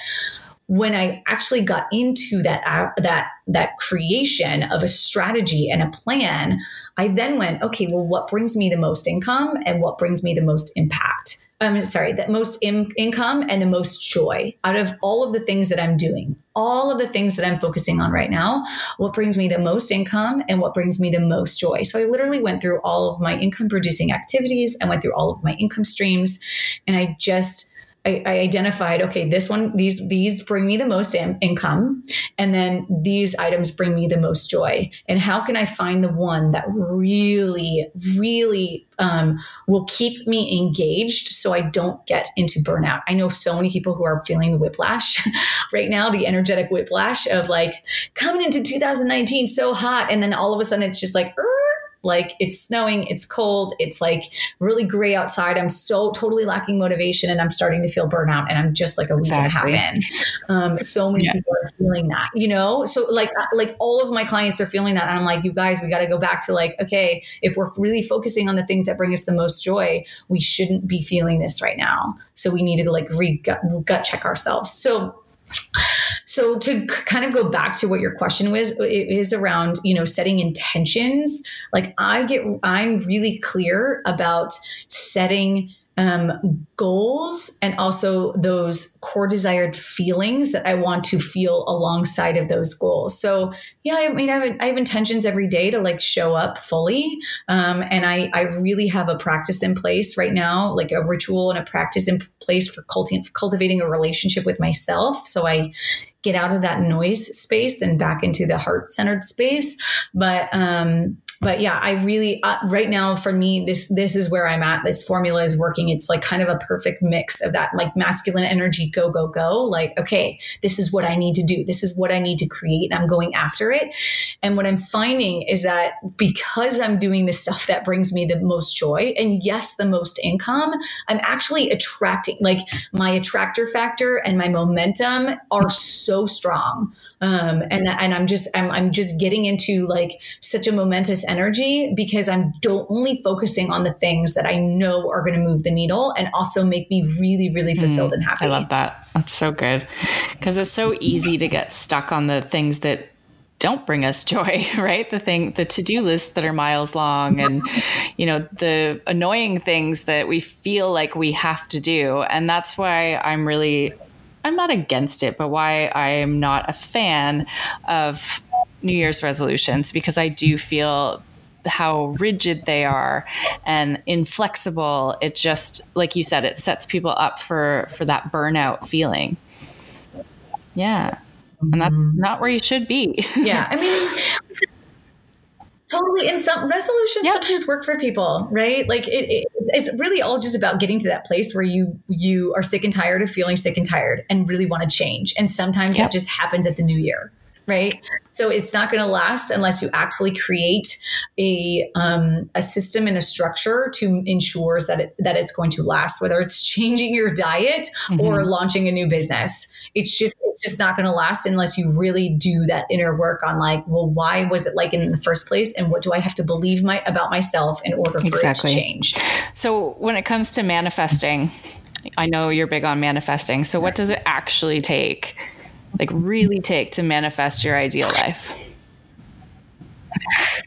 when I actually got into that uh, that that creation of a strategy and a plan, I then went, okay, well, what brings me the most income and what brings me the most impact? I'm sorry, the most in- income and the most joy out of all of the things that I'm doing, all of the things that I'm focusing on right now. What brings me the most income and what brings me the most joy? So I literally went through all of my income producing activities. I went through all of my income streams, and I just I, I, identified okay this one these these bring me the most in- income and then these items bring me the most joy. And how can i find the one that really really um, will keep me engaged so i don't get into burnout? I know so many people who are feeling the whiplash right now the energetic whiplash of like coming into 2019 so hot and then all of a sudden it's just like like it's snowing, it's cold, it's like really gray outside. I'm so totally lacking motivation and I'm starting to feel burnout and I'm just like a week exactly. and a half in. Um, so many yeah. people are feeling that, you know? So like, uh, like all of my clients are feeling that. And I'm like, you guys, we got to go back to like, okay, if we're really focusing on the things that bring us the most joy, we shouldn't be feeling this right now. So we need to like re gut, gut check ourselves. So so to kind of go back to what your question was it is around you know setting intentions like i get i'm really clear about setting um, goals and also those core desired feelings that I want to feel alongside of those goals. So yeah, I mean, I have, I have intentions every day to like show up fully. Um, and I, I really have a practice in place right now, like a ritual and a practice in place for culti- cultivating a relationship with myself. So I get out of that noise space and back into the heart centered space. But, um, but yeah, I really uh, right now for me this this is where I'm at. This formula is working. It's like kind of a perfect mix of that like masculine energy go go go like okay, this is what I need to do. This is what I need to create I'm going after it. And what I'm finding is that because I'm doing the stuff that brings me the most joy and yes, the most income, I'm actually attracting like my attractor factor and my momentum are so strong. Um and and I'm just I'm I'm just getting into like such a momentous energy because I'm do- only focusing on the things that I know are going to move the needle and also make me really, really hmm, fulfilled mm, and happy. I love that. That's so good because it's so easy to get stuck on the things that don't bring us joy, right? The thing, the to do lists that are miles long and, you know, the annoying things that we feel like we have to do. And that's why I'm really, I'm not against it, but why I am not a fan of New Year's resolutions because I do feel how rigid they are and inflexible. It just like you said it sets people up for for that burnout feeling. Yeah. And that's mm-hmm. not where you should be. Yeah i mean totally and some resolutions sometimes work for people right? Like it, it, it's really all just about getting to that place where you you are sick and tired of feeling sick and tired and really want to change. And sometimes yep. that just happens at the new year right? So it's not going to last unless you actually create a um, a system and a structure to ensure that it, that it's going to last. Whether it's changing your diet mm-hmm. or launching a new business, it's just it's just not going to last unless you really do that inner work on like, well, why was it like in the first place, and what do I have to believe my about myself in order for exactly. it to change? So when it comes to manifesting. I know you're big on manifesting. So, what does it actually take like really take to manifest your ideal life?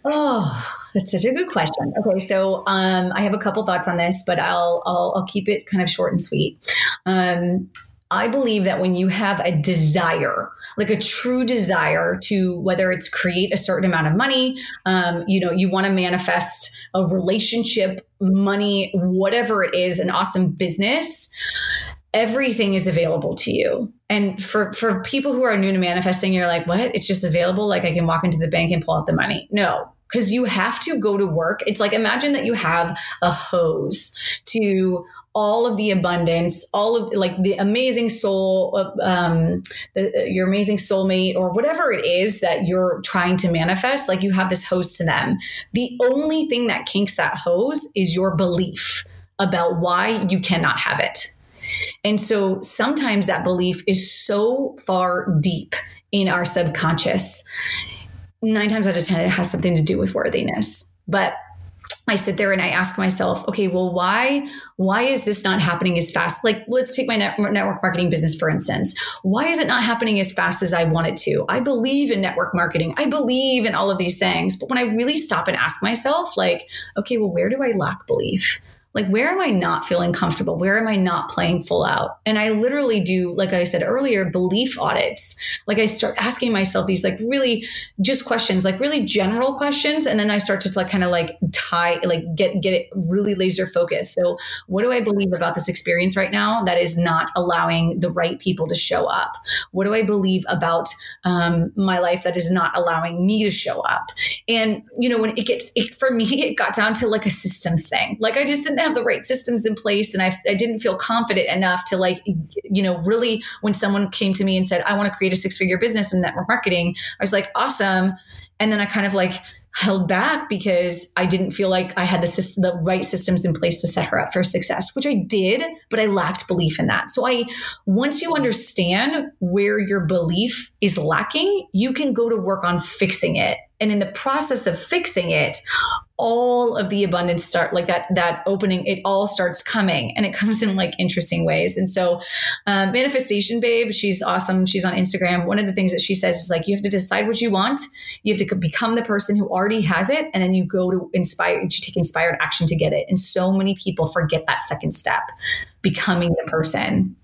Oh, that's such a good question. Okay, so um, I have a couple thoughts on this, but I'll, I'll I'll keep it kind of short and sweet. Um, I believe that when you have a desire, like a true desire to whether it's create a certain amount of money, um, you know, you want to manifest a relationship, money, whatever it is, an awesome business everything is available to you. And for for people who are new to manifesting, you're like, what? It's just available. Like I can walk into the bank and pull out the money. No, because you have to go to work. It's like imagine that you have a hose to all of the abundance, all of like the amazing soul, um, the, your amazing soulmate, or whatever it is that you're trying to manifest. Like you have this hose to them. The only thing that kinks that hose is your belief about why you cannot have it. And so sometimes that belief is so far deep in our subconscious. Nine times out of 10, it has something to do with worthiness. But I sit there and I ask myself, okay, well, why why is this not happening as fast? Like, let's take my net, network marketing business for instance. Why is it not happening as fast as I want it to? I believe in network marketing. I believe in all of these things, but when I really stop and ask myself, like, okay, well, where do I lack belief? Like where am i not feeling comfortable? Where am i not playing full out? And i literally do like i said earlier belief audits. Like i start asking myself these like really just questions like really general questions and then i start to like kind of like tie like get get it really laser focused. So what do i believe about this experience right now that is not allowing the right people to show up? What do i believe about um, my life that is not allowing me to show up? And you know when it gets it, for me it got down to like a systems thing. Like i just didn't have the right systems in place and I, I didn't feel confident enough to like you know really when someone came to me and said i want to create a six figure business in network marketing i was like awesome and then i kind of like held back because I didn't feel like I had the system, the right systems in place to set her up for success, which I did, but I lacked belief in that. So I once you understand where your belief is lacking, you can go to work on fixing it. And in the process of fixing it, all of the abundance start like that that opening it all starts coming and it comes in like interesting ways. And so um, manifestation babe she's awesome. She's on instagram. One of the things that she says is like you have to decide what you want. You have to become the person who already has it and then you go to inspire you take inspired action to get it. And so many people forget that second step becoming the person.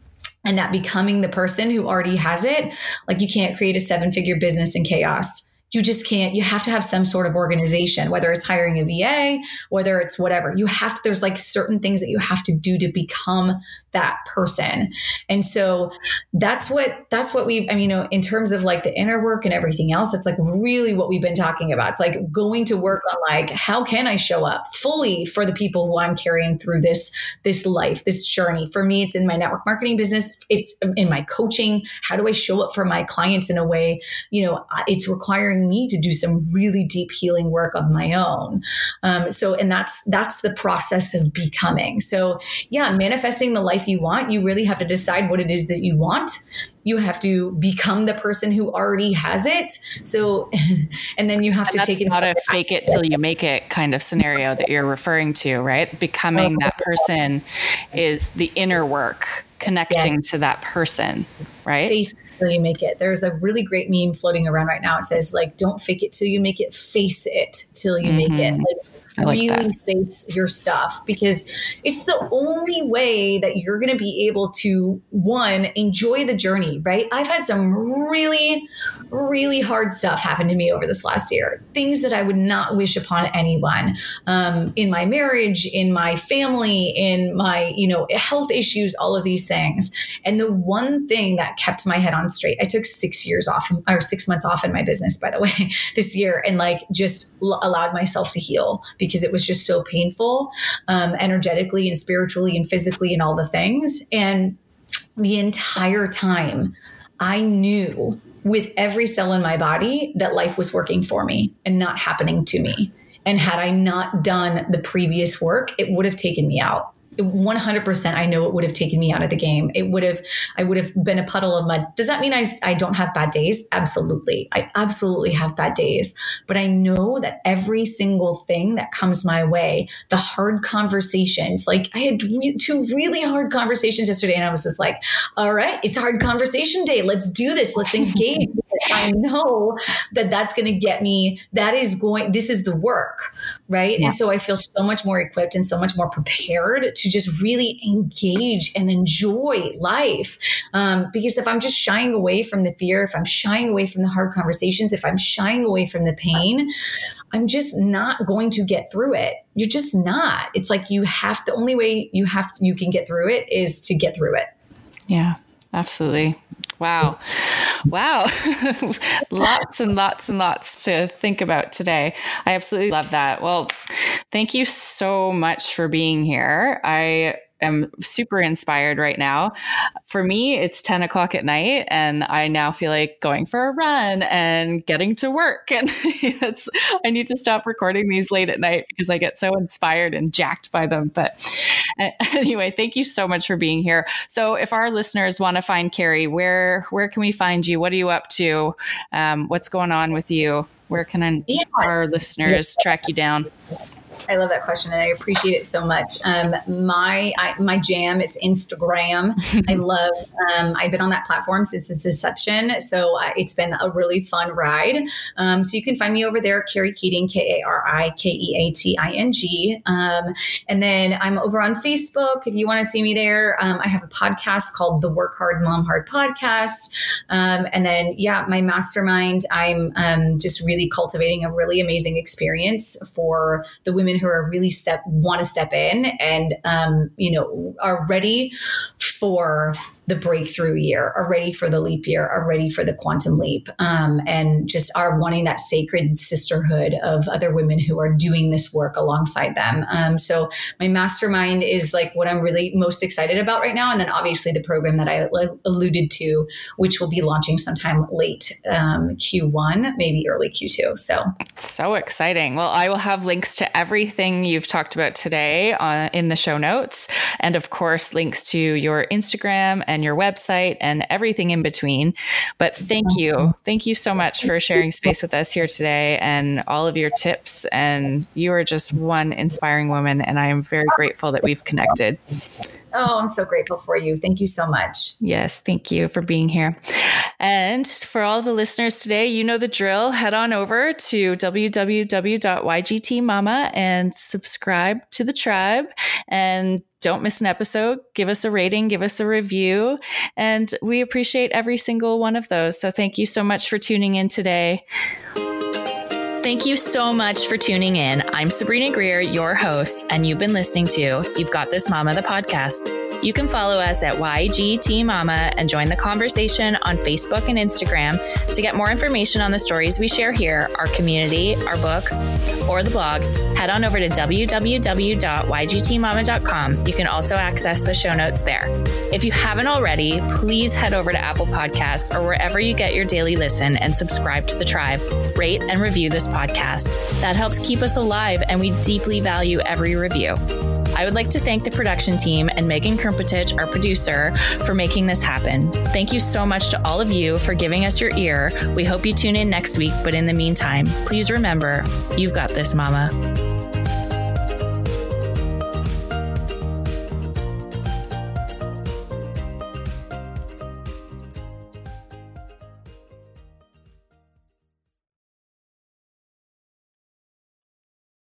And that becoming the person who already has it like you can't create a seven figure business in chaos you just can't you have to have some sort of organization whether it's hiring a va whether it's whatever. You have there's like certain things that you have to do to become that person. And so that's what that's what we i mean you know in terms of like the inner work and everything else that's like really what we've been talking about. It's like going to work on like how can i show up fully for the people who i'm carrying through this this life this journey? For me it's in my network marketing business. It's in my coaching. How do i show up for my clients in a way you know it's requiring me to do some really deep healing work of my own. Um, so, and that's that's the process of becoming. So, yeah, manifesting the life you want, you really have to decide what it is that you want. You have to become the person who already has it. So, and then you have and to take it. Not a fake it till you make it kind of scenario that you're referring to, right? Becoming that person is the inner work, connecting yeah. to that person, right? Face till you make it. There's a really great meme floating around right now. It says like, "Don't fake it till you make it. Face it till you mm-hmm. make it." Mm-hmm. Like, like really that. face your stuff because it's the only way that you're going to be able to one enjoy the journey right i've had some really really hard stuff happen to me over this last year things that i would not wish upon anyone um, in my marriage in my family in my you know health issues all of these things and the one thing that kept my head on straight i took six years off or six months off in my business by the way this year and like just l- allowed myself to heal because it was just so painful, um, energetically and spiritually and physically and all the things. And the entire time, I knew with every cell in my body that life was working for me and not happening to me. And had I not done the previous work, it would have taken me out. 100% I know it would have taken me out of the game. It would have, I would have been a puddle of mud. Does that mean I, I don't have bad days? Absolutely. I absolutely have bad days. But I know that every single thing that comes my way, the hard conversations, like I had re- two really hard conversations yesterday and I was just like, all right, it's hard conversation day. Let's do this. Let's engage. I know that that's going to get me, that is going, this is the work right? Yeah. And so I feel so much more equipped and so much more prepared to just really engage and enjoy life. Um, because if I'm just shying away from the fear, if I'm shying away from the hard conversations, if I'm shying away from the pain, I'm just not going to get through it. You're just not. It's like you have the only way you have to, you can get through it is to get through it. Yeah, absolutely. Wow. Wow. lots and lots and lots to think about today. I absolutely love that. Well, thank you so much for being here. I am super inspired right now. For me, it's 10 o'clock at night, and I now feel like going for a run and getting to work. And it's, I need to stop recording these late at night because I get so inspired and jacked by them. But anyway, thank you so much for being here. So, if our listeners want to find Kari, where where can we find you? What are you up to? Um, what's going on with you? Where can I, yeah. our listeners track you down? I love that question, and I appreciate it so much. Um, my I, my jam is Instagram. I love. Um, I've been on that platform since its inception, so uh, it's been a really fun ride. Um, so you can find me over there, Kari Keating, K A R I K E A T I N G. Um, and then I'm over on Facebook if you want to see me there. Um, I have a podcast called the Work Hard Mom Hard Podcast, um, and then yeah, my mastermind. I'm just really cultivating a really amazing experience for the women women who are really step want to step in and um, you know are ready for the breakthrough year, are ready for the leap year, are ready for the quantum leap, um, and just are wanting that sacred sisterhood of other women who are doing this work alongside them. Um, so my mastermind is like what I'm really most excited about right now, and then obviously the program that I alluded to, which will be launching sometime late um, Q1, maybe early Q2. So so exciting. Well, I will have links to everything you've talked about today uh, in the show notes, and of course links to your Instagram and and your website and everything in between. But thank you. Thank you so much for sharing space with us here today and all of your tips. And you are just one inspiring woman. And I am very grateful that we've connected. Oh, I'm so grateful for you. Thank you so much. Yes, thank you for being here. And for all the listeners today, you know the drill. Head on over to www.ygtmama and subscribe to the tribe and don't miss an episode. Give us a rating, give us a review, and we appreciate every single one of those. So thank you so much for tuning in today. Thank you so much for tuning in. I'm Sabrina Greer, your host, and you've been listening to You've Got This Mama, the podcast. You can follow us at YGT Mama and join the conversation on Facebook and Instagram to get more information on the stories we share here, our community, our books, or the blog. Head on over to www.ygtmama.com. You can also access the show notes there. If you haven't already, please head over to Apple Podcasts or wherever you get your daily listen and subscribe to the tribe. Rate and review this podcast. That helps keep us alive, and we deeply value every review. I would like to thank the production team and Megan Our producer, for making this happen. Thank you so much to all of you for giving us your ear. We hope you tune in next week, but in the meantime, please remember you've got this, Mama.